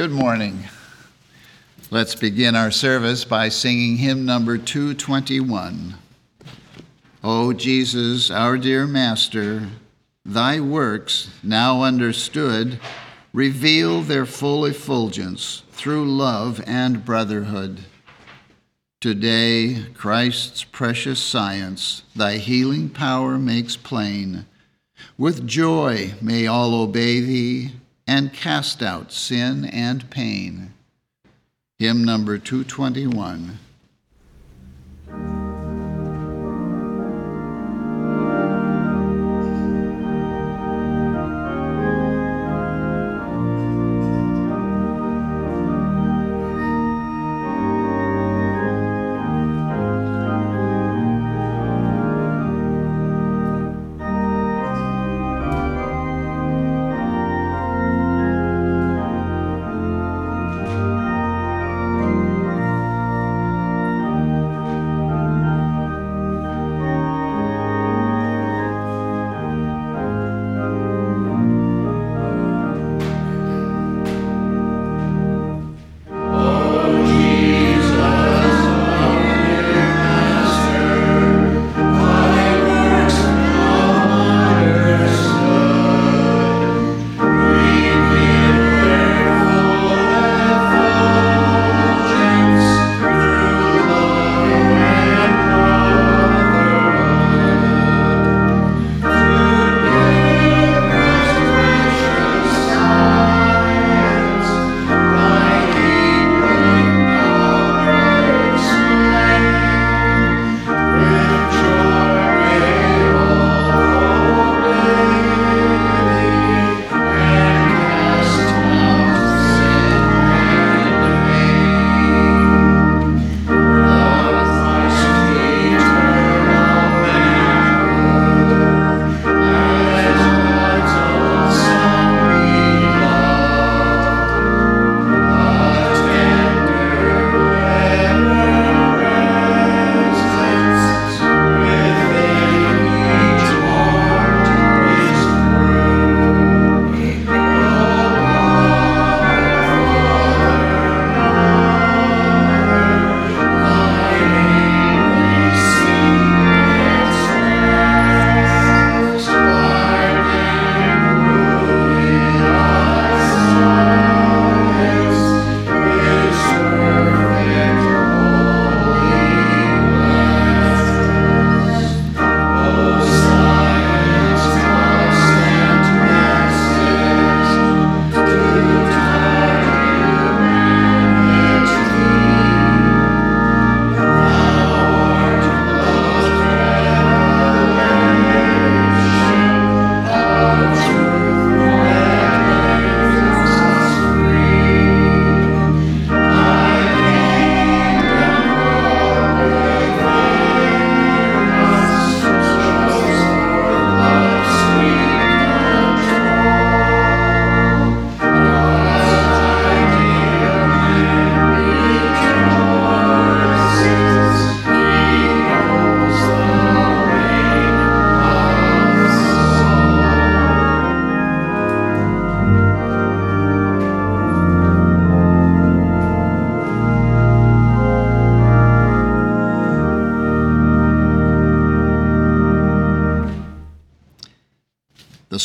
Good morning. Let's begin our service by singing hymn number 221. O Jesus, our dear Master, thy works, now understood, reveal their full effulgence through love and brotherhood. Today, Christ's precious science, thy healing power makes plain. With joy may all obey thee and cast out sin and pain. Hymn number 221.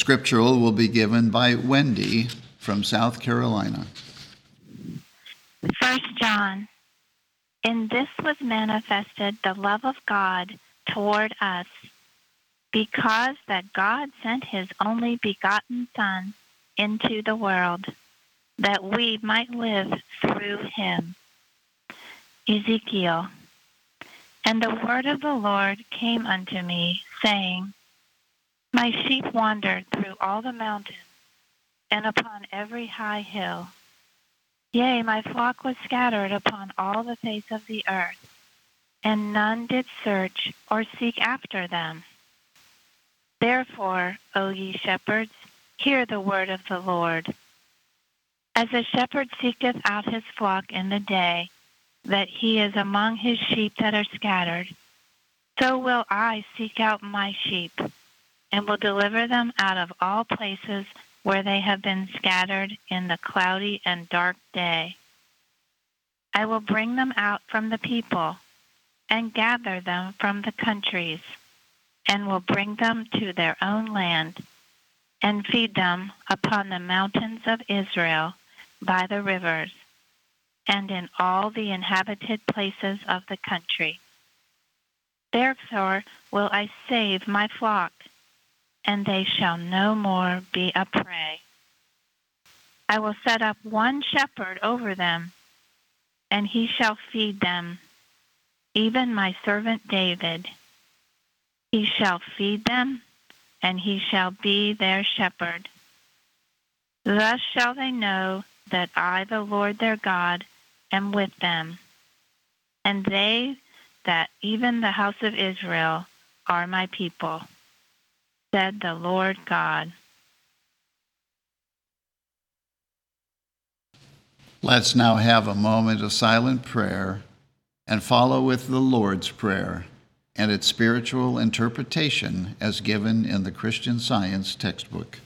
Scriptural will be given by Wendy from South Carolina. First John. In this was manifested the love of God toward us, because that God sent his only begotten Son into the world, that we might live through him. Ezekiel. And the word of the Lord came unto me, saying, my sheep wandered through all the mountains and upon every high hill. Yea, my flock was scattered upon all the face of the earth, and none did search or seek after them. Therefore, O ye shepherds, hear the word of the Lord. As a shepherd seeketh out his flock in the day, that he is among his sheep that are scattered, so will I seek out my sheep and will deliver them out of all places where they have been scattered in the cloudy and dark day. I will bring them out from the people and gather them from the countries, and will bring them to their own land and feed them upon the mountains of Israel by the rivers and in all the inhabited places of the country. Therefore will I save my flock, and they shall no more be a prey. I will set up one shepherd over them, and he shall feed them, even my servant David. He shall feed them, and he shall be their shepherd. Thus shall they know that I, the Lord their God, am with them, and they that even the house of Israel are my people, said the Lord God. Let's now have a moment of silent prayer and follow with the Lord's Prayer and its spiritual interpretation as given in the Christian Science textbook.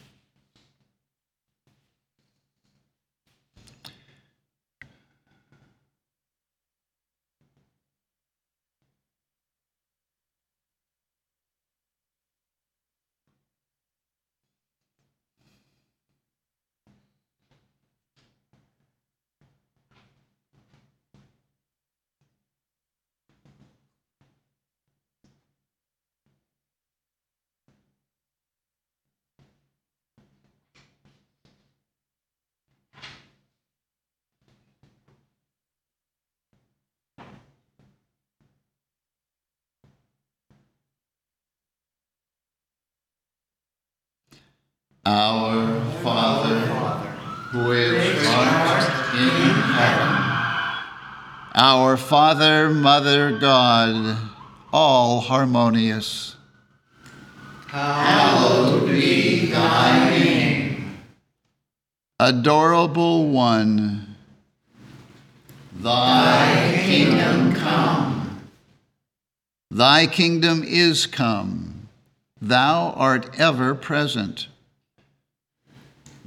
Our Father, who is art in heaven, our Father, Mother, God, all harmonious. Hallowed be thy name. Adorable One, thy kingdom come. Thy kingdom is come. Thou art ever present.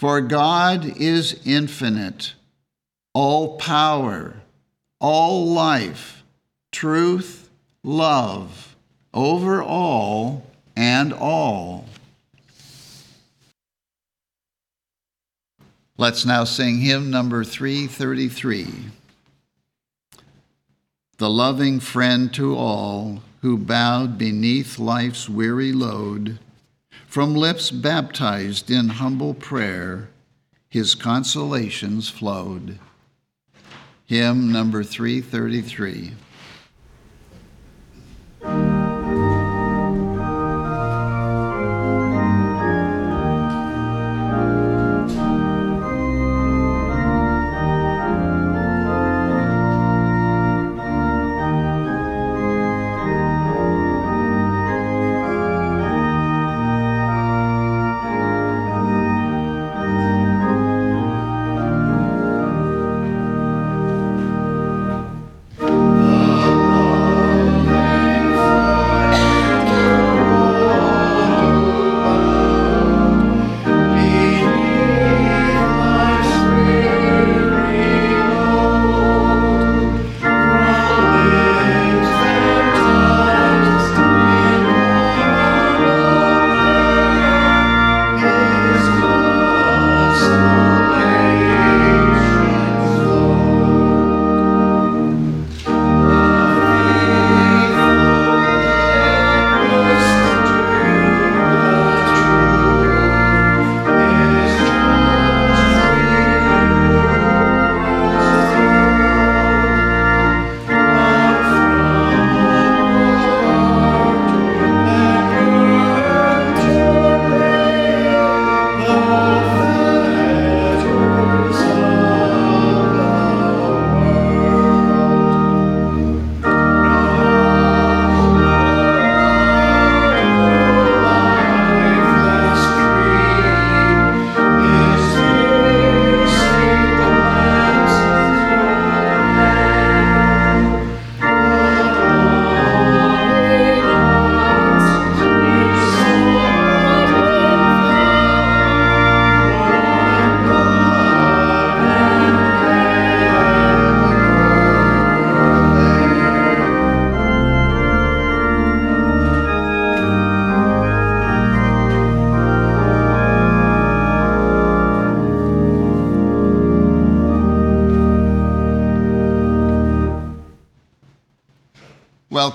For God is infinite, all power, all life, truth, love, over all and all. Let's now sing hymn number 333. The loving friend to all who bowed beneath life's weary load from lips baptized in humble prayer, his consolations flowed. Hymn number 333.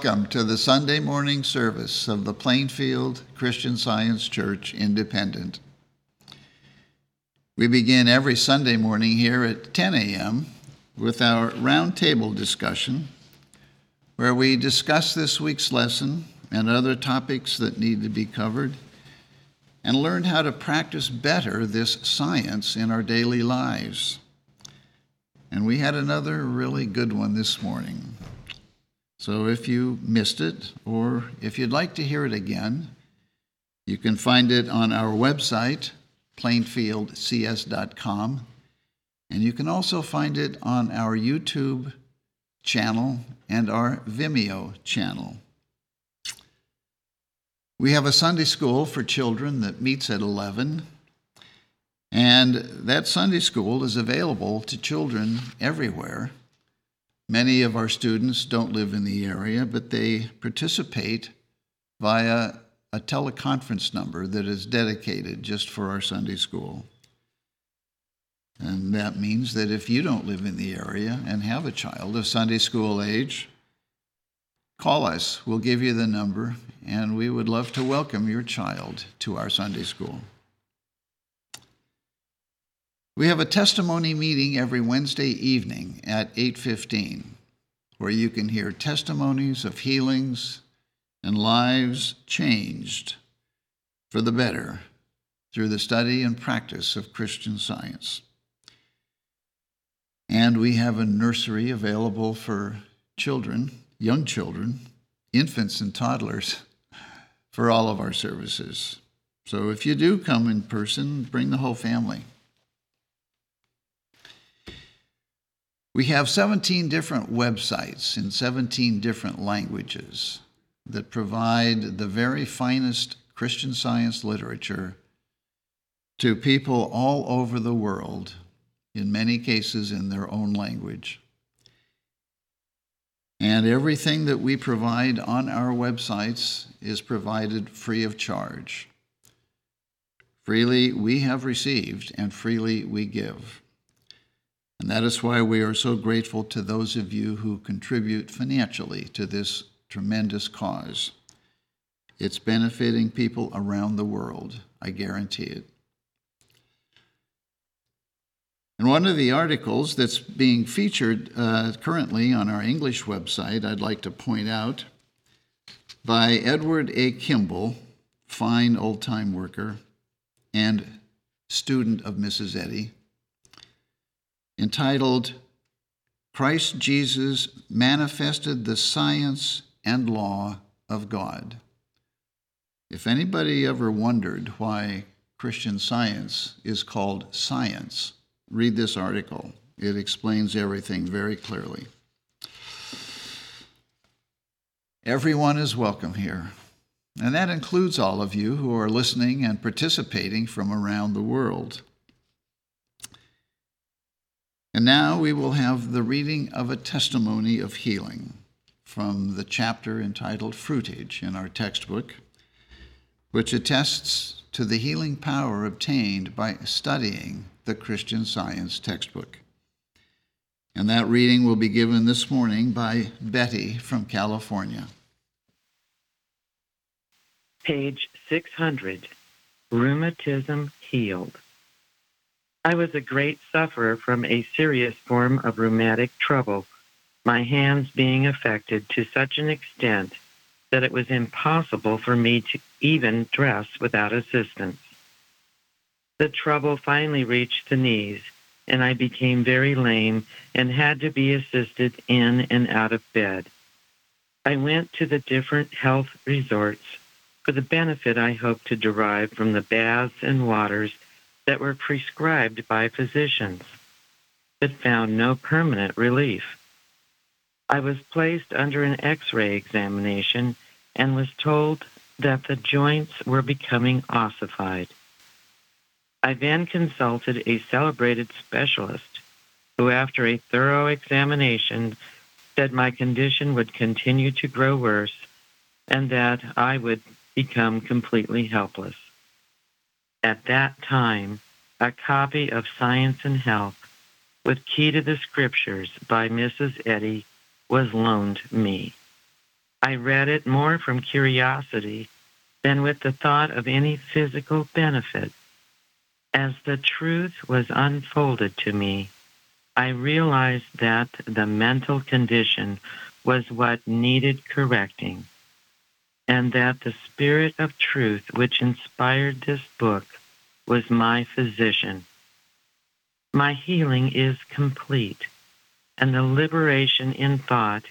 Welcome to the Sunday morning service of the Plainfield Christian Science Church Independent. We begin every Sunday morning here at 10 a.m. with our roundtable discussion, where we discuss this week's lesson and other topics that need to be covered, and learn how to practice better this science in our daily lives. And we had another really good one this morning. So if you missed it, or if you'd like to hear it again, you can find it on our website, plainfieldcs.com, and you can also find it on our YouTube channel and our Vimeo channel. We have a Sunday school for children that meets at 11, and that Sunday school is available to children everywhere. Many of our students don't live in the area, but they participate via a teleconference number that is dedicated just for our Sunday school. And that means that if you don't live in the area and have a child of Sunday school age, call us. We'll give you the number, and we would love to welcome your child to our Sunday school. We have a testimony meeting every Wednesday evening at 8:15 where you can hear testimonies of healings and lives changed for the better through the study and practice of Christian science. And we have a nursery available for children, young children, infants and toddlers for all of our services. So if you do come in person, bring the whole family. We have 17 different websites in 17 different languages that provide the very finest Christian science literature to people all over the world, in many cases in their own language. And everything that we provide on our websites is provided free of charge. Freely we have received, and freely we give. And that is why we are so grateful to those of you who contribute financially to this tremendous cause. It's benefiting people around the world, I guarantee it. And one of the articles that's being featured uh, currently on our English website, I'd like to point out, by Edward A. Kimball, fine old time worker and student of Mrs. Eddy, entitled Christ Jesus Manifested the Science and Law of God. If anybody ever wondered why Christian science is called science, read this article. It explains everything very clearly. Everyone is welcome here, and that includes all of you who are listening and participating from around the world. And now we will have the reading of a testimony of healing from the chapter entitled Fruitage in our textbook, which attests to the healing power obtained by studying the Christian Science textbook. And that reading will be given this morning by Betty from California. Page 600 Rheumatism Healed. I was a great sufferer from a serious form of rheumatic trouble, my hands being affected to such an extent that it was impossible for me to even dress without assistance. The trouble finally reached the knees, and I became very lame and had to be assisted in and out of bed. I went to the different health resorts for the benefit I hoped to derive from the baths and waters that were prescribed by physicians, but found no permanent relief. I was placed under an x ray examination and was told that the joints were becoming ossified. I then consulted a celebrated specialist who, after a thorough examination, said my condition would continue to grow worse and that I would become completely helpless. At that time, a copy of Science and Health with Key to the Scriptures by Mrs. Eddy was loaned me. I read it more from curiosity than with the thought of any physical benefit. As the truth was unfolded to me, I realized that the mental condition was what needed correcting, and that the Spirit of truth which inspired this book was my physician. My healing is complete, and the liberation in thought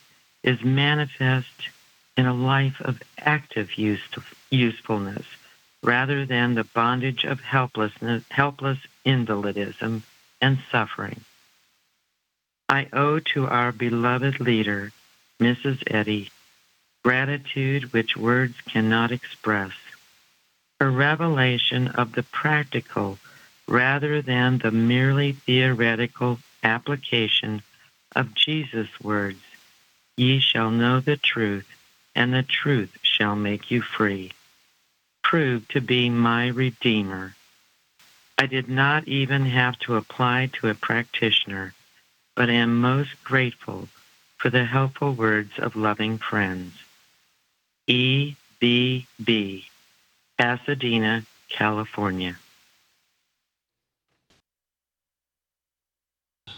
is manifest in a life of active use, usefulness rather than the bondage of helplessness, helpless invalidism and suffering. I owe to our beloved leader, Mrs. Eddy, gratitude which words cannot express. Her revelation of the practical rather than the merely theoretical application of Jesus' words, Ye shall know the truth, and the truth shall make you free, proved to be my Redeemer. I did not even have to apply to a practitioner, but am most grateful for the helpful words of loving friends. E. B. B. Pasadena, California.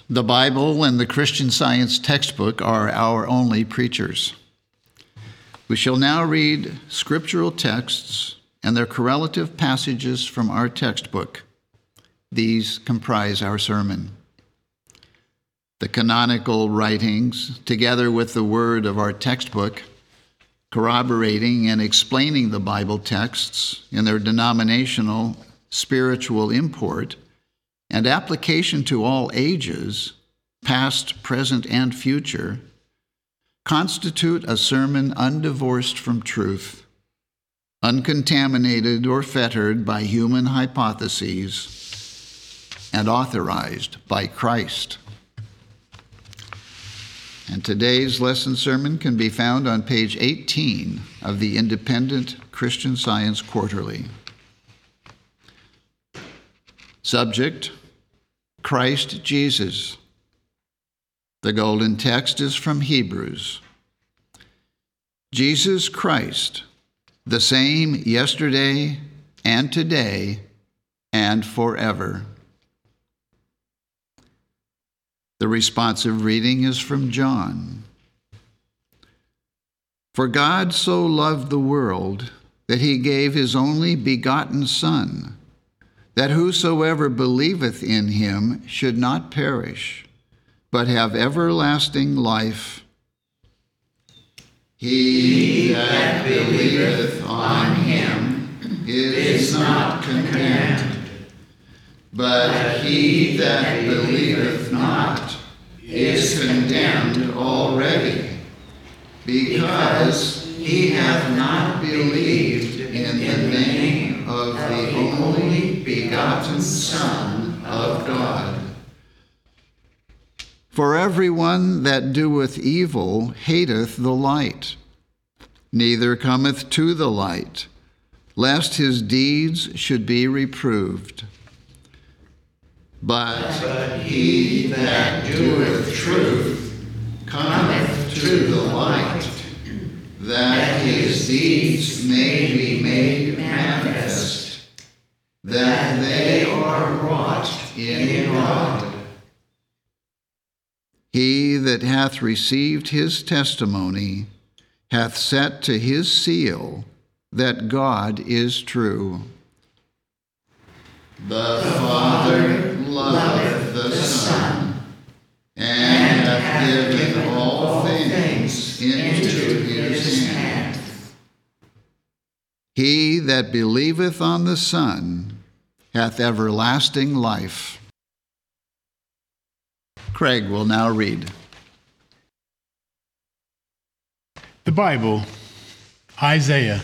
The Bible and the Christian Science textbook are our only preachers. We shall now read scriptural texts and their correlative passages from our textbook. These comprise our sermon. The canonical writings, together with the word of our textbook, corroborating and explaining the Bible texts in their denominational spiritual import and application to all ages, past, present, and future, constitute a sermon undivorced from truth, uncontaminated or fettered by human hypotheses, and authorized by Christ. And today's lesson sermon can be found on page 18 of the Independent Christian Science Quarterly. Subject Christ Jesus. The golden text is from Hebrews. Jesus Christ, the same yesterday and today and forever. The responsive reading is from John. For God so loved the world that he gave his only begotten Son, that whosoever believeth in him should not perish, but have everlasting life. He that believeth on him is not condemned but he that believeth not is condemned already, because he hath not believed in the name of the only begotten Son of God. For every one that doeth evil hateth the light, neither cometh to the light, lest his deeds should be reproved. But he that doeth truth cometh to the light, that his deeds may be made manifest, that they are wrought in God. He that hath received his testimony hath set to his seal that God is true. The Father loveth the Son, and hath given all things into his hand. He that believeth on the Son hath everlasting life. Craig will now read. The Bible, Isaiah.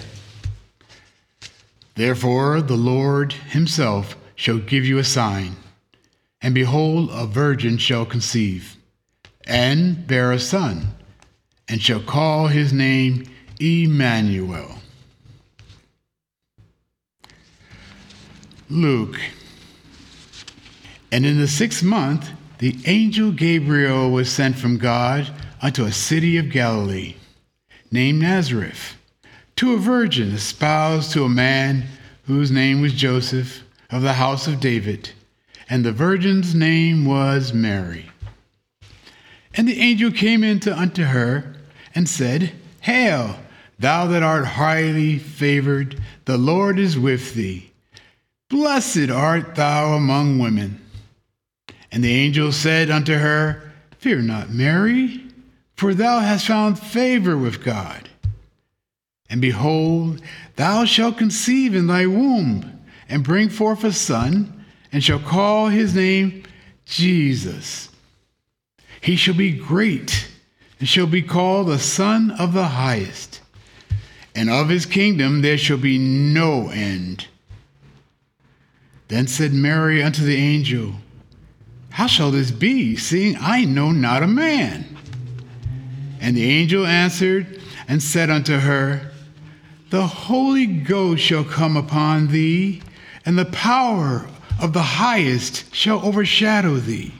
Therefore, the Lord himself shall give you a sign. And behold, a virgin shall conceive, and bear a son, and shall call his name Emmanuel. Luke. And in the sixth month, the angel Gabriel was sent from God unto a city of Galilee, named Nazareth, to a virgin espoused to a man whose name was Joseph of the house of David, and the virgin's name was Mary. And the angel came in to unto her and said, Hail, thou that art highly favored, the Lord is with thee. Blessed art thou among women. And the angel said unto her, Fear not, Mary, for thou hast found favor with God. And behold, thou shalt conceive in thy womb, and bring forth a son, and shall call his name Jesus. He shall be great, and shall be called the Son of the Highest. And of his kingdom there shall be no end. Then said Mary unto the angel, How shall this be, seeing I know not a man? And the angel answered and said unto her, The Holy Ghost shall come upon thee, and the power of the highest shall overshadow thee.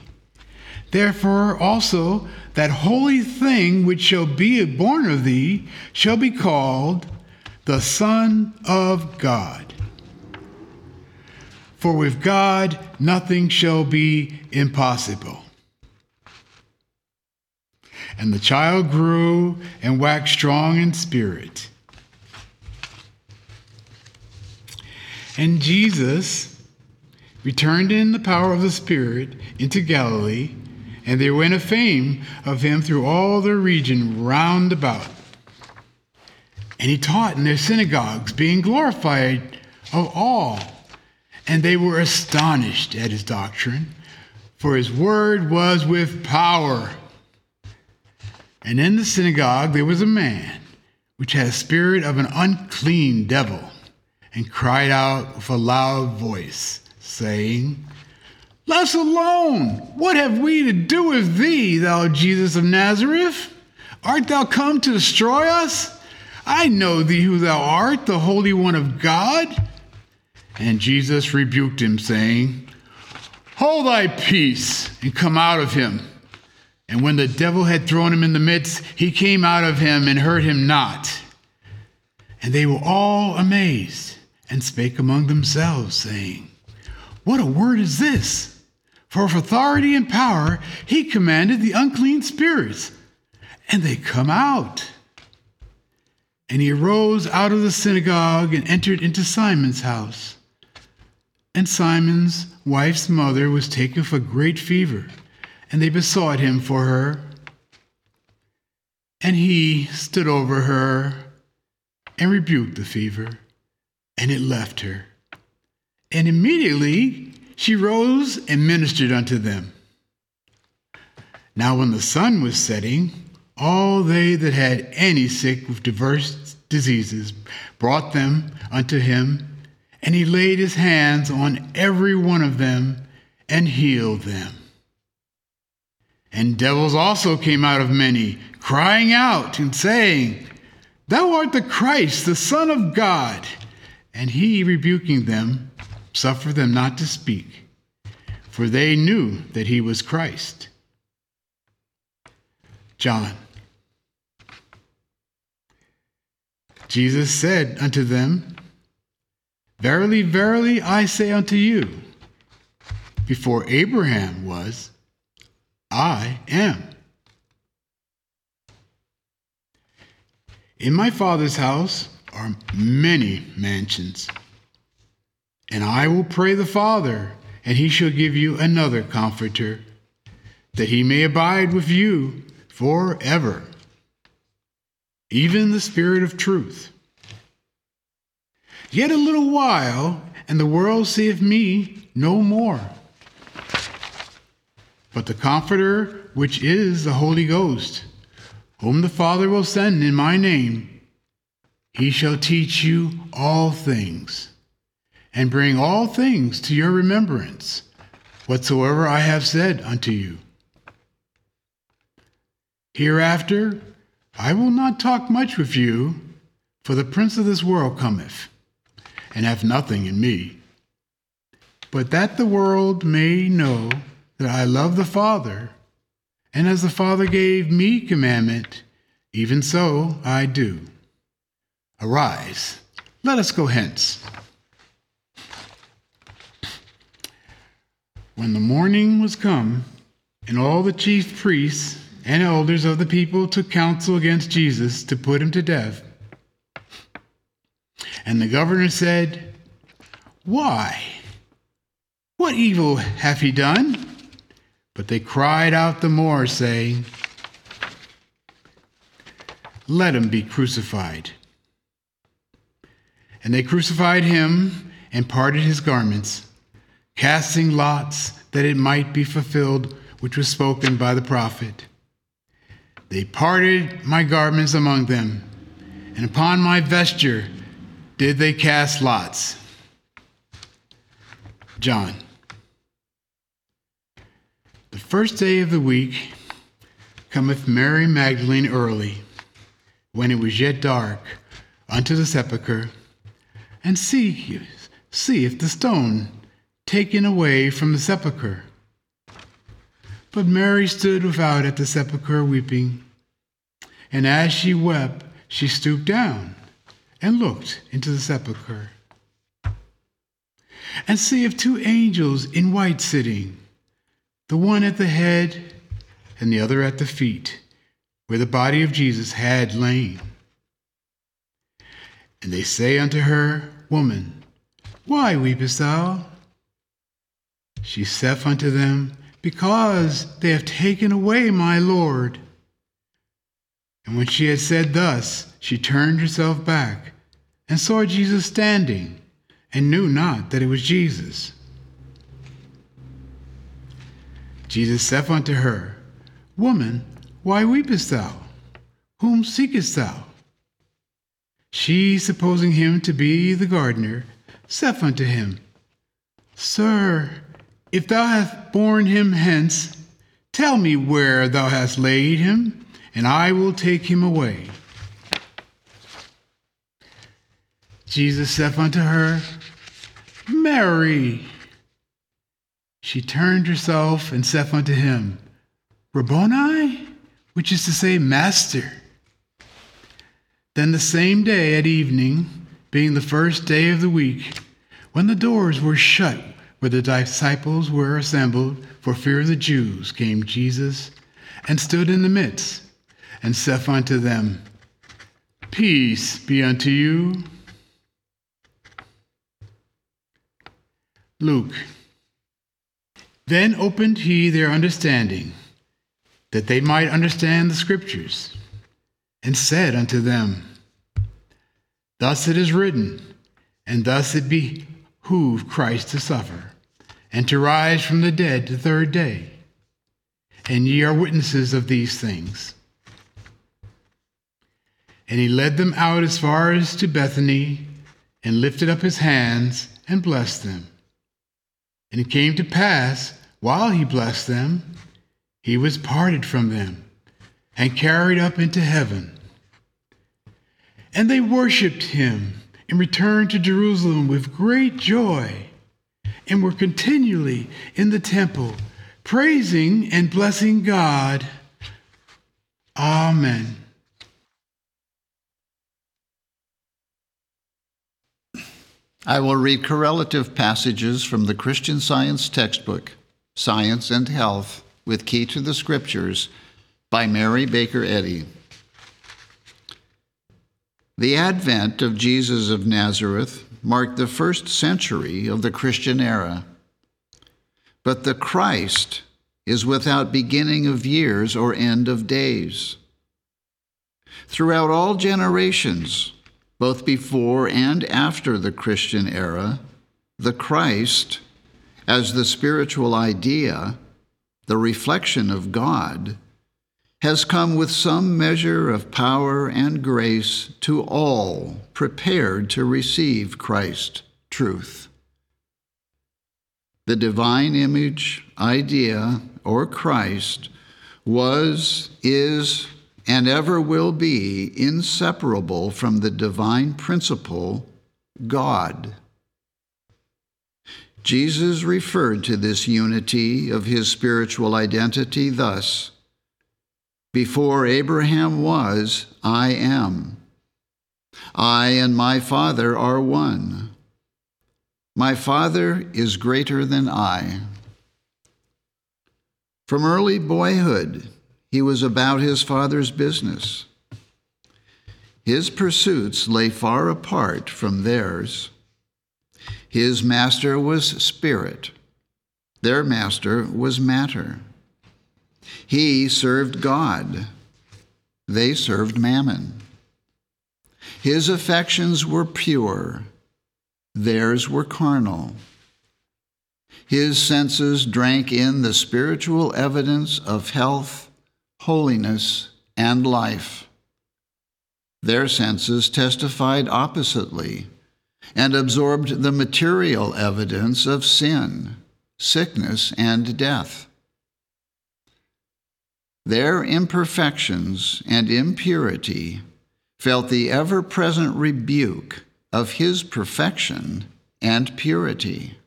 Therefore also that holy thing which shall be born of thee shall be called the Son of God. For with God nothing shall be impossible. And the child grew and waxed strong in spirit. And Jesus returned in the power of the Spirit into Galilee, and there went a fame of him through all the region round about. And he taught in their synagogues, being glorified of all. And they were astonished at his doctrine, for his word was with power. And in the synagogue there was a man which had a spirit of an unclean devil, and cried out with a loud voice, saying, Let us alone! What have we to do with thee, thou Jesus of Nazareth? Art thou come to destroy us? I know thee who thou art, the Holy One of God. And Jesus rebuked him, saying, Hold thy peace, and come out of him. And when the devil had thrown him in the midst, he came out of him and hurt him not. And they were all amazed, and spake among themselves, saying, What a word is this! For with authority and power he commanded the unclean spirits, and they come out. And he arose out of the synagogue and entered into Simon's house. And Simon's wife's mother was taken with a great fever, and they besought him for her. And he stood over her and rebuked the fever, and it left her. And immediately she rose and ministered unto them. Now, when the sun was setting, all they that had any sick with diverse diseases brought them unto him and he laid his hands on every one of them and healed them. And devils also came out of many, crying out and saying, Thou art the Christ, the Son of God. And he, rebuking them, suffered them not to speak, for they knew that he was Christ. John. Jesus said unto them, Verily, verily, I say unto you, before Abraham was, I am. In my Father's house are many mansions, and I will pray the Father, and he shall give you another comforter, that he may abide with you forever, even the Spirit of truth. Yet a little while, and the world seeth me no more. But the Comforter, which is the Holy Ghost, whom the Father will send in my name, he shall teach you all things, and bring all things to your remembrance, whatsoever I have said unto you. Hereafter I will not talk much with you, for the prince of this world cometh and have nothing in me. But that the world may know that I love the Father, and as the Father gave me commandment, Even so I do. Arise, let us go hence. When the morning was come, and all the chief priests and elders of the people took counsel against Jesus to put him to death, and the governor said, Why? What evil hath he done? But they cried out the more, saying, Let him be crucified. And they crucified him and parted his garments, casting lots that it might be fulfilled which was spoken by the prophet. They parted my garments among them, and upon my vesture did they cast lots. John. The first day of the week cometh Mary Magdalene early, when it was yet dark, unto the sepulchre, and see, see if the stone taken away from the sepulchre. But Mary stood without at the sepulchre weeping, and as she wept, she stooped down and looked into the sepulchre. And see if two angels in white sitting, the one at the head and the other at the feet, where the body of Jesus had lain. And they say unto her, Woman, why weepest thou? She saith unto them, Because they have taken away my Lord. And when she had said thus, she turned herself back and saw Jesus standing, and knew not that it was Jesus. Jesus saith unto her, Woman, why weepest thou? Whom seekest thou? She, supposing him to be the gardener, saith unto him, Sir, if thou hast borne him hence, tell me where thou hast laid him, and I will take him away. Jesus saith unto her, Mary. She turned herself and saith unto him, Rabboni, which is to say, Master. Then the same day at evening, being the first day of the week, when the doors were shut where the disciples were assembled for fear of the Jews, came Jesus and stood in the midst and saith unto them, Peace be unto you. Luke. Then opened he their understanding, that they might understand the Scriptures, and said unto them, Thus it is written, and thus it behooved Christ to suffer, and to rise from the dead the third day. And ye are witnesses of these things. And he led them out as far as to Bethany, and lifted up his hands and blessed them. And it came to pass, while he blessed them, he was parted from them and carried up into heaven. And they worshipped him and returned to Jerusalem with great joy and were continually in the temple, praising and blessing God. Amen. I will read correlative passages from the Christian Science textbook, Science and Health, with Key to the Scriptures, by Mary Baker Eddy. The advent of Jesus of Nazareth marked the first century of the Christian era. But the Christ is without beginning of years or end of days. Throughout all generations, both before and after the Christian era, the Christ, as the spiritual idea, the reflection of God, has come with some measure of power and grace to all prepared to receive Christ truth. The divine image, idea, or Christ was, is, and ever will be inseparable from the divine principle, God. Jesus referred to this unity of his spiritual identity thus Before Abraham was, I am. I and my Father are one. My Father is greater than I. From early boyhood, he was about his Father's business. His pursuits lay far apart from theirs. His master was spirit, their master was matter. He served God, they served mammon. His affections were pure, theirs were carnal. His senses drank in the spiritual evidence of health, holiness, and life. Their senses testified oppositely and absorbed the material evidence of sin, sickness, and death. Their imperfections and impurity felt the ever present rebuke of his perfection and purity.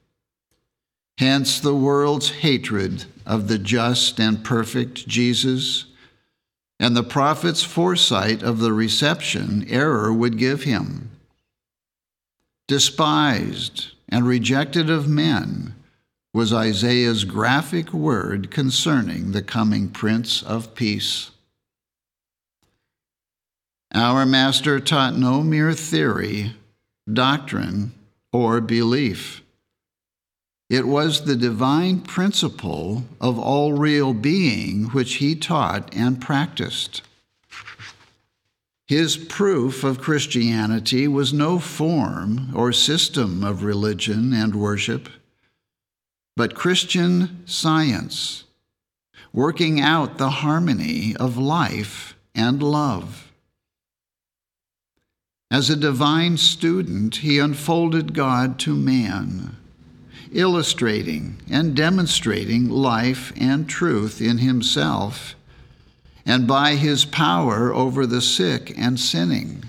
Hence the world's hatred of the just and perfect Jesus, and the prophet's foresight of the reception error would give him. Despised and rejected of men, was Isaiah's graphic word concerning the coming Prince of Peace. Our Master taught no mere theory, doctrine, or belief. It was the divine principle of all real being which he taught and practiced. His proof of Christianity was no form or system of religion and worship but Christian science, working out the harmony of life and love. As a divine student, he unfolded God to man, illustrating and demonstrating life and truth in himself, and by his power over the sick and sinning.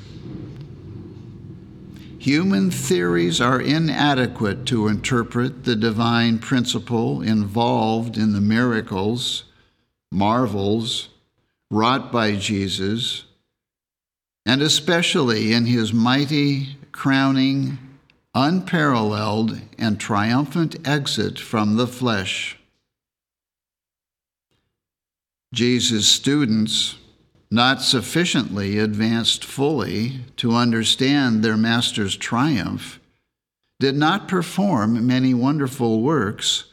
Human theories are inadequate to interpret the divine principle involved in the miracles, marvels wrought by Jesus, and especially in his mighty, crowning, unparalleled, and triumphant exit from the flesh. Jesus' students not sufficiently advanced fully to understand their master's triumph, did not perform many wonderful works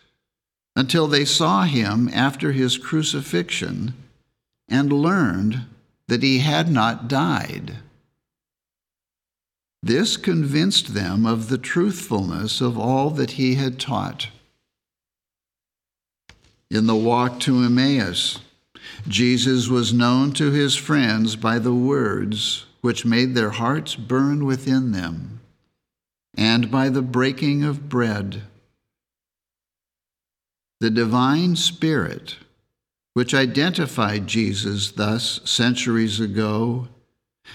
until they saw him after his crucifixion and learned that he had not died. This convinced them of the truthfulness of all that he had taught. In the walk to Emmaus, Jesus was known to his friends by the words which made their hearts burn within them, and by the breaking of bread. The divine Spirit, which identified Jesus thus centuries ago,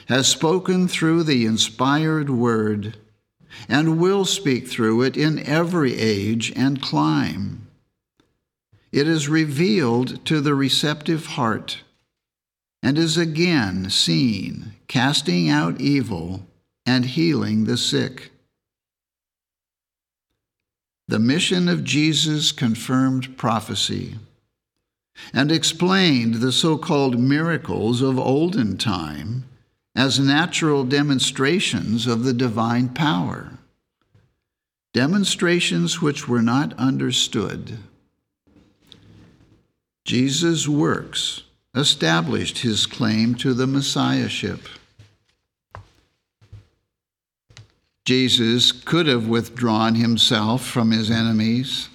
has spoken through the inspired word and will speak through it in every age and clime. It is revealed to the receptive heart and is again seen casting out evil and healing the sick. The mission of Jesus confirmed prophecy and explained the so called miracles of olden time as natural demonstrations of the divine power, demonstrations which were not understood Jesus' works established his claim to the Messiahship. Jesus could have withdrawn himself from his enemies.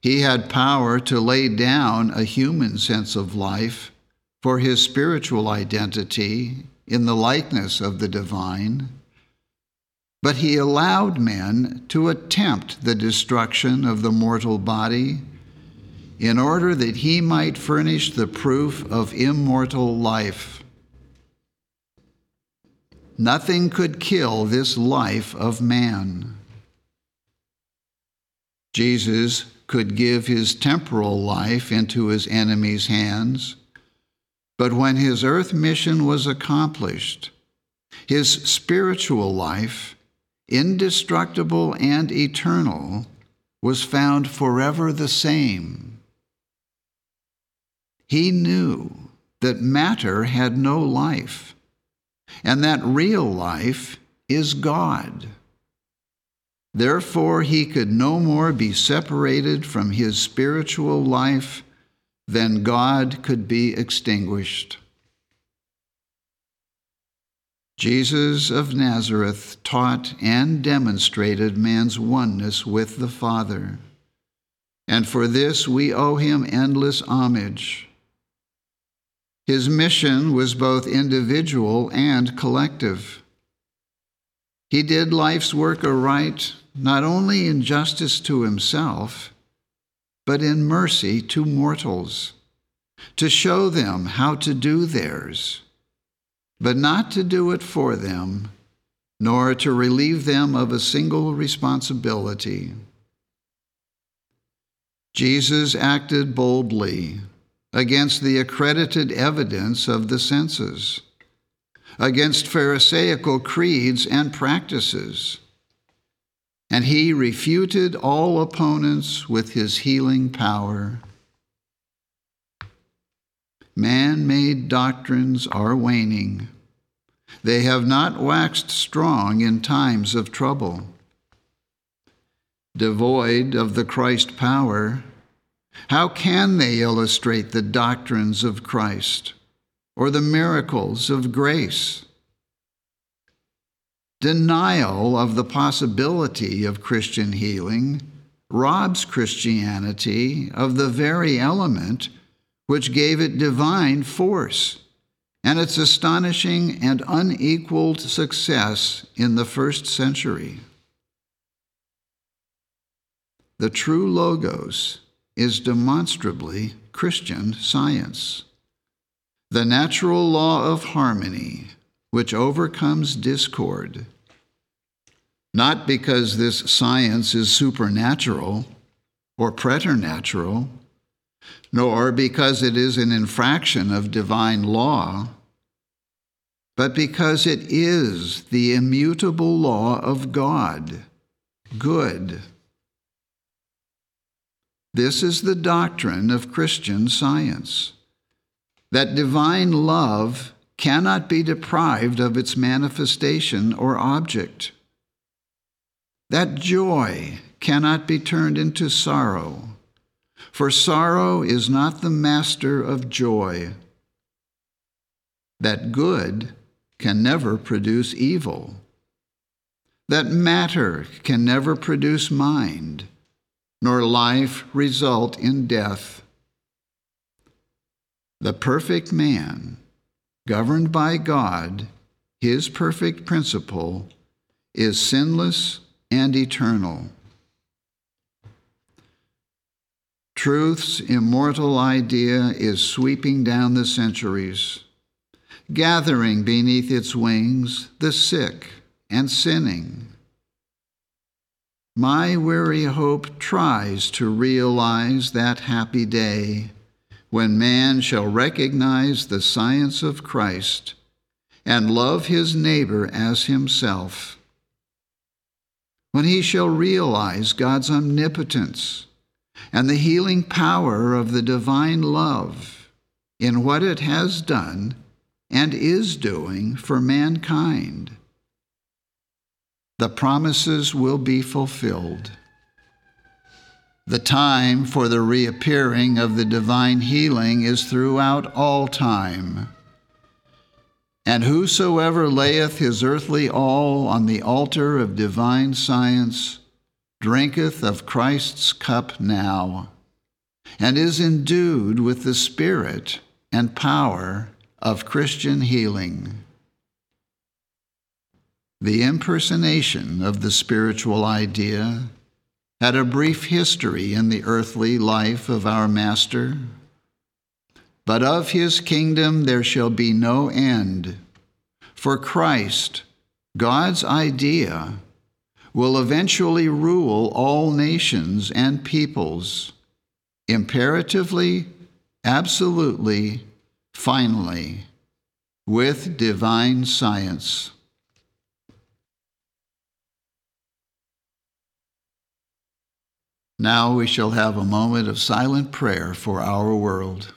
He had power to lay down a human sense of life for his spiritual identity in the likeness of the divine. But he allowed men to attempt the destruction of the mortal body in order that he might furnish the proof of immortal life. Nothing could kill this life of man. Jesus could give his temporal life into his enemy's hands, But when his earth mission was accomplished, his spiritual life, indestructible and eternal, was found forever the same. He knew that matter had no life, and that real life is God. Therefore, he could no more be separated from his spiritual life than God could be extinguished. Jesus of Nazareth taught and demonstrated man's oneness with the Father, and for this we owe him endless homage. His mission was both individual and collective. He did life's work aright, not only in justice to himself, but in mercy to mortals, to show them how to do theirs, but not to do it for them, nor to relieve them of a single responsibility. Jesus acted boldly against the accredited evidence of the senses against Pharisaical creeds and practices. And he refuted all opponents with his healing power. Man made doctrines are waning. They have not waxed strong in times of trouble. Devoid of the Christ power, how can they illustrate the doctrines of Christ? or the miracles of grace. Denial of the possibility of Christian healing robs Christianity of the very element which gave it divine force and its astonishing and unequaled success in the first century. The true Logos is demonstrably Christian science the natural law of harmony which overcomes discord. Not because this science is supernatural or preternatural, nor because it is an infraction of divine law, but because it is the immutable law of God, good. This is the doctrine of Christian science that divine love cannot be deprived of its manifestation or object. That joy cannot be turned into sorrow, for sorrow is not the master of joy. That good can never produce evil. That matter can never produce mind, nor life result in death. The perfect man, governed by God, his perfect principle, is sinless and eternal. Truth's immortal idea is sweeping down the centuries, gathering beneath its wings the sick and sinning. My weary hope tries to realize that happy day when man shall recognize the science of Christ and love his neighbor as himself, when he shall realize God's omnipotence and the healing power of the divine love in what it has done and is doing for mankind. The promises will be fulfilled. The time for the reappearing of the divine healing is throughout all time. And whosoever layeth his earthly all on the altar of divine science drinketh of Christ's cup now, and is endued with the Spirit and power of Christian healing. The impersonation of the spiritual idea had a brief history in the earthly life of our Master. But of his kingdom there shall be no end. For Christ, God's idea, will eventually rule all nations and peoples, imperatively, absolutely, finally, with divine science. Now we shall have a moment of silent prayer for our world.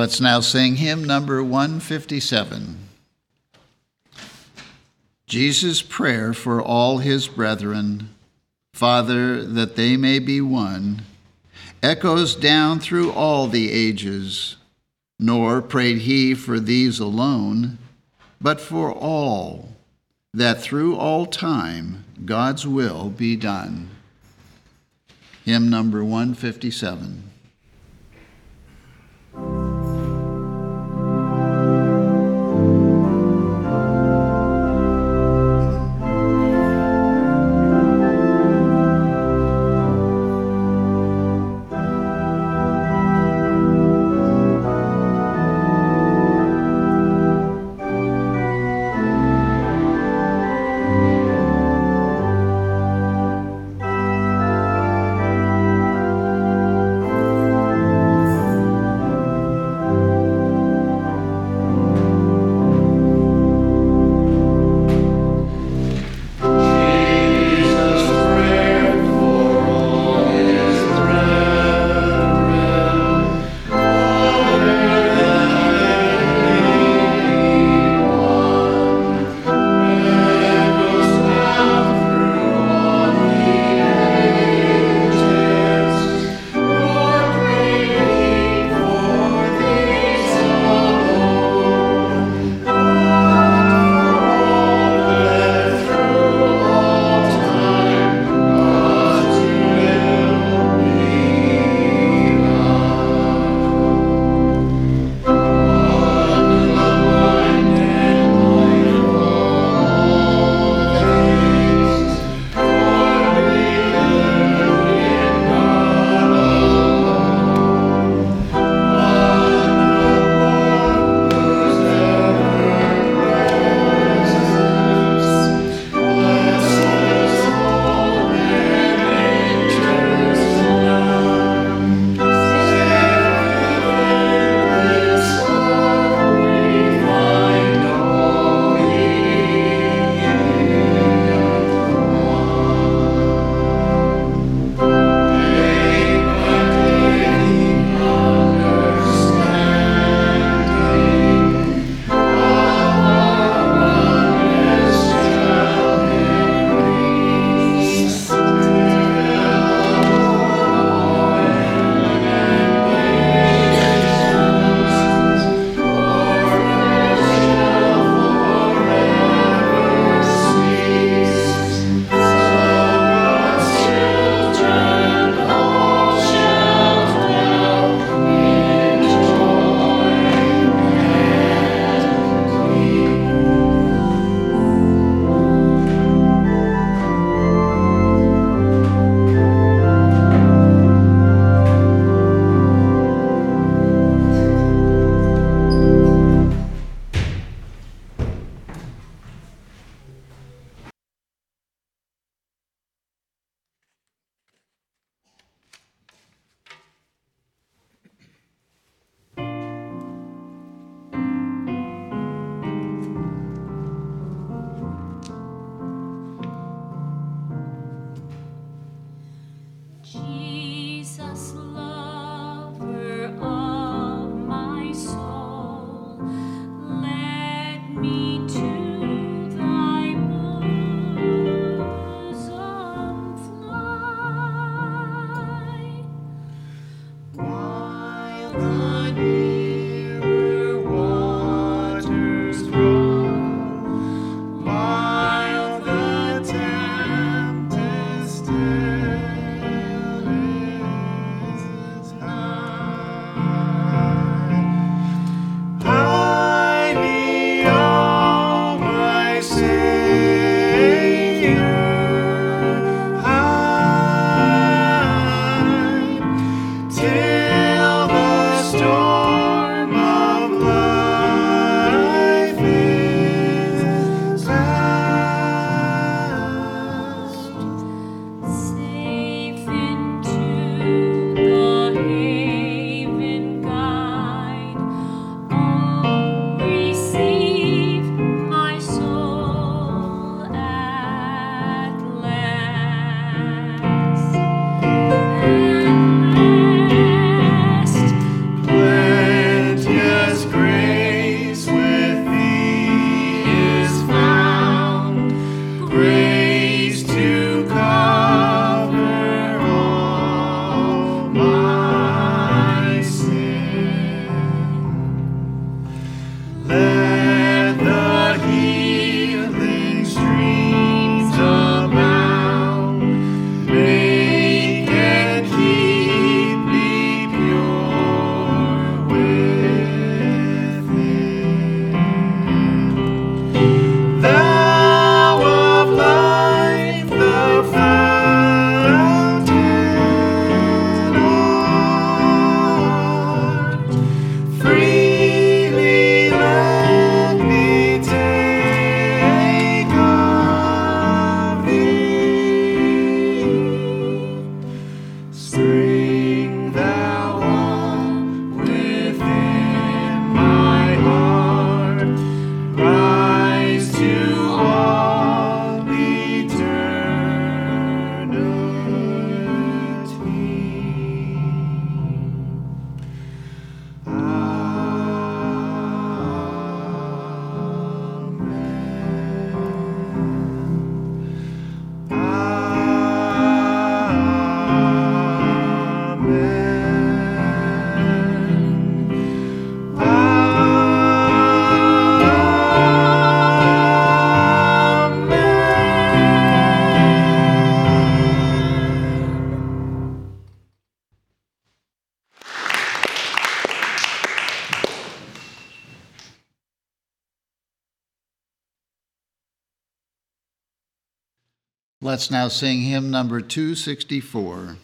Let's now sing hymn number 157. Jesus' prayer for all his brethren, Father, that they may be one, echoes down through all the ages. Nor prayed he for these alone, but for all, that through all time God's will be done. Hymn number 157. Let's now sing hymn number 264.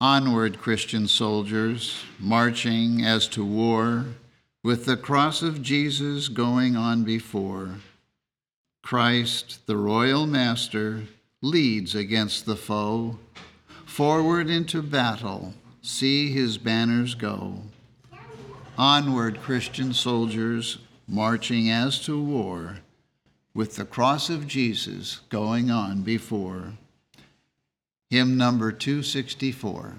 Onward, Christian soldiers, marching as to war, with the cross of Jesus going on before. Christ, the royal master, leads against the foe. Forward into battle, see his banners go. Onward, Christian soldiers, marching as to war, with the cross of Jesus going on before. Hymn number 264.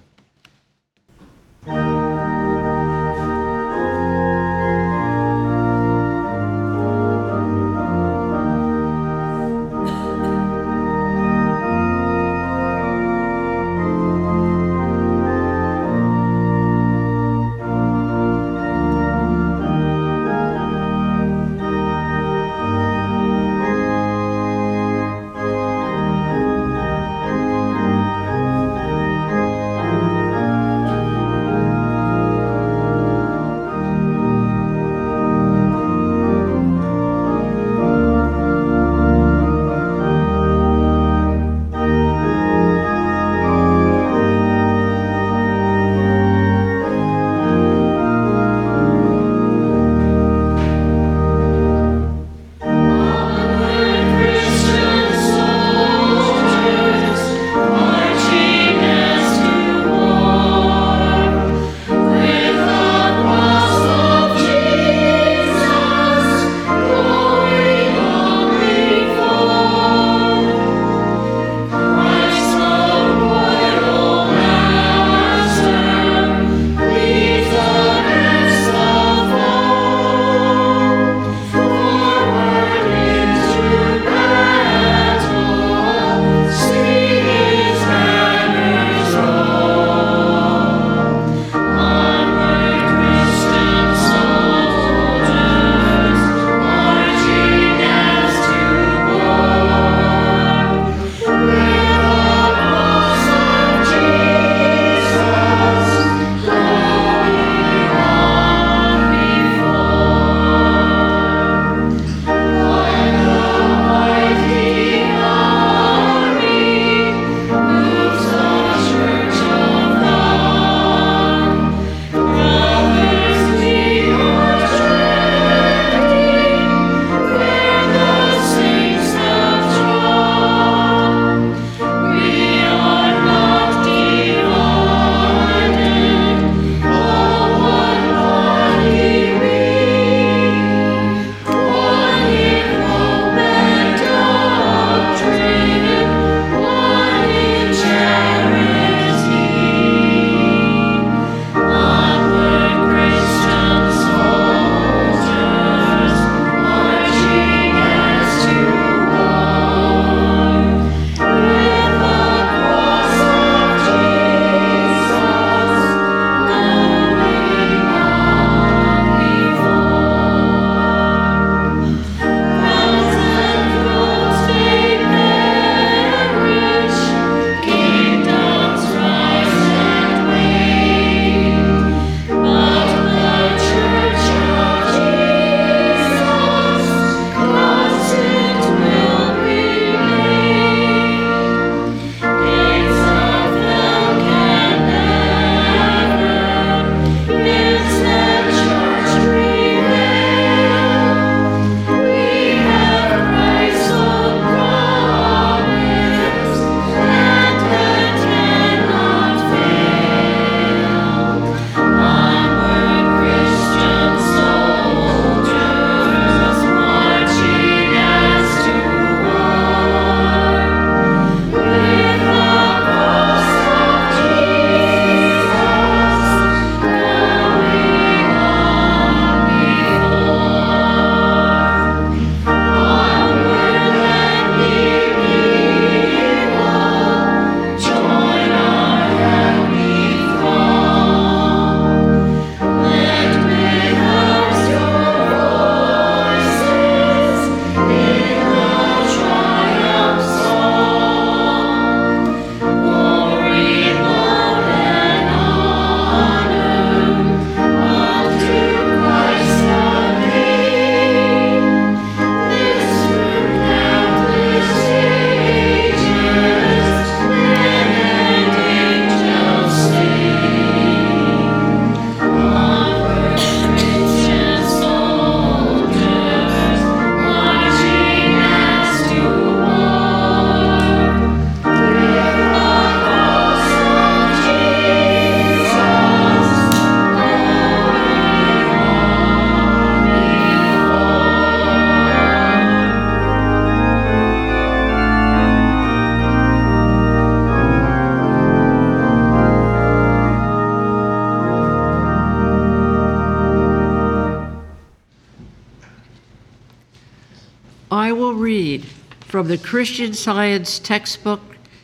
From the Christian Science textbook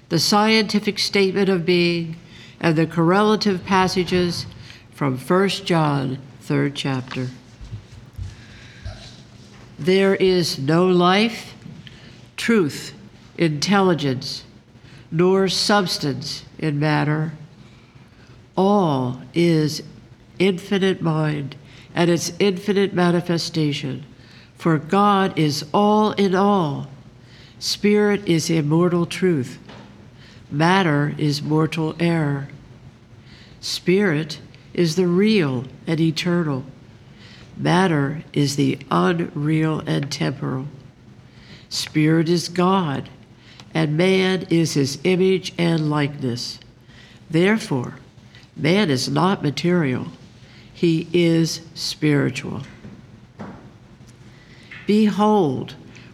the scientific statement of being and the correlative passages from 1 John, 3rd chapter. There is no life, truth, intelligence, nor substance in matter. All is infinite mind and its infinite manifestation. For God is all in all. Spirit is immortal truth. Matter is mortal error. Spirit is the real and eternal. Matter is the unreal and temporal. Spirit is God, and man is his image and likeness. Therefore, man is not material, he is spiritual. Behold,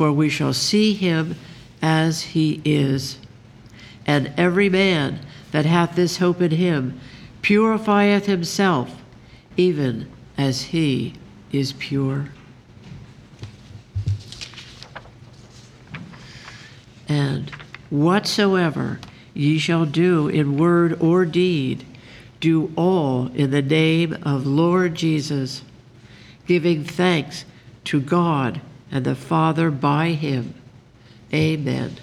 for we shall see him as he is. And every man that hath this hope in him purifieth himself, even as he is pure. And whatsoever ye shall do in word or deed, do all in the name of Lord Jesus, giving thanks to God and the Father by him. Amen.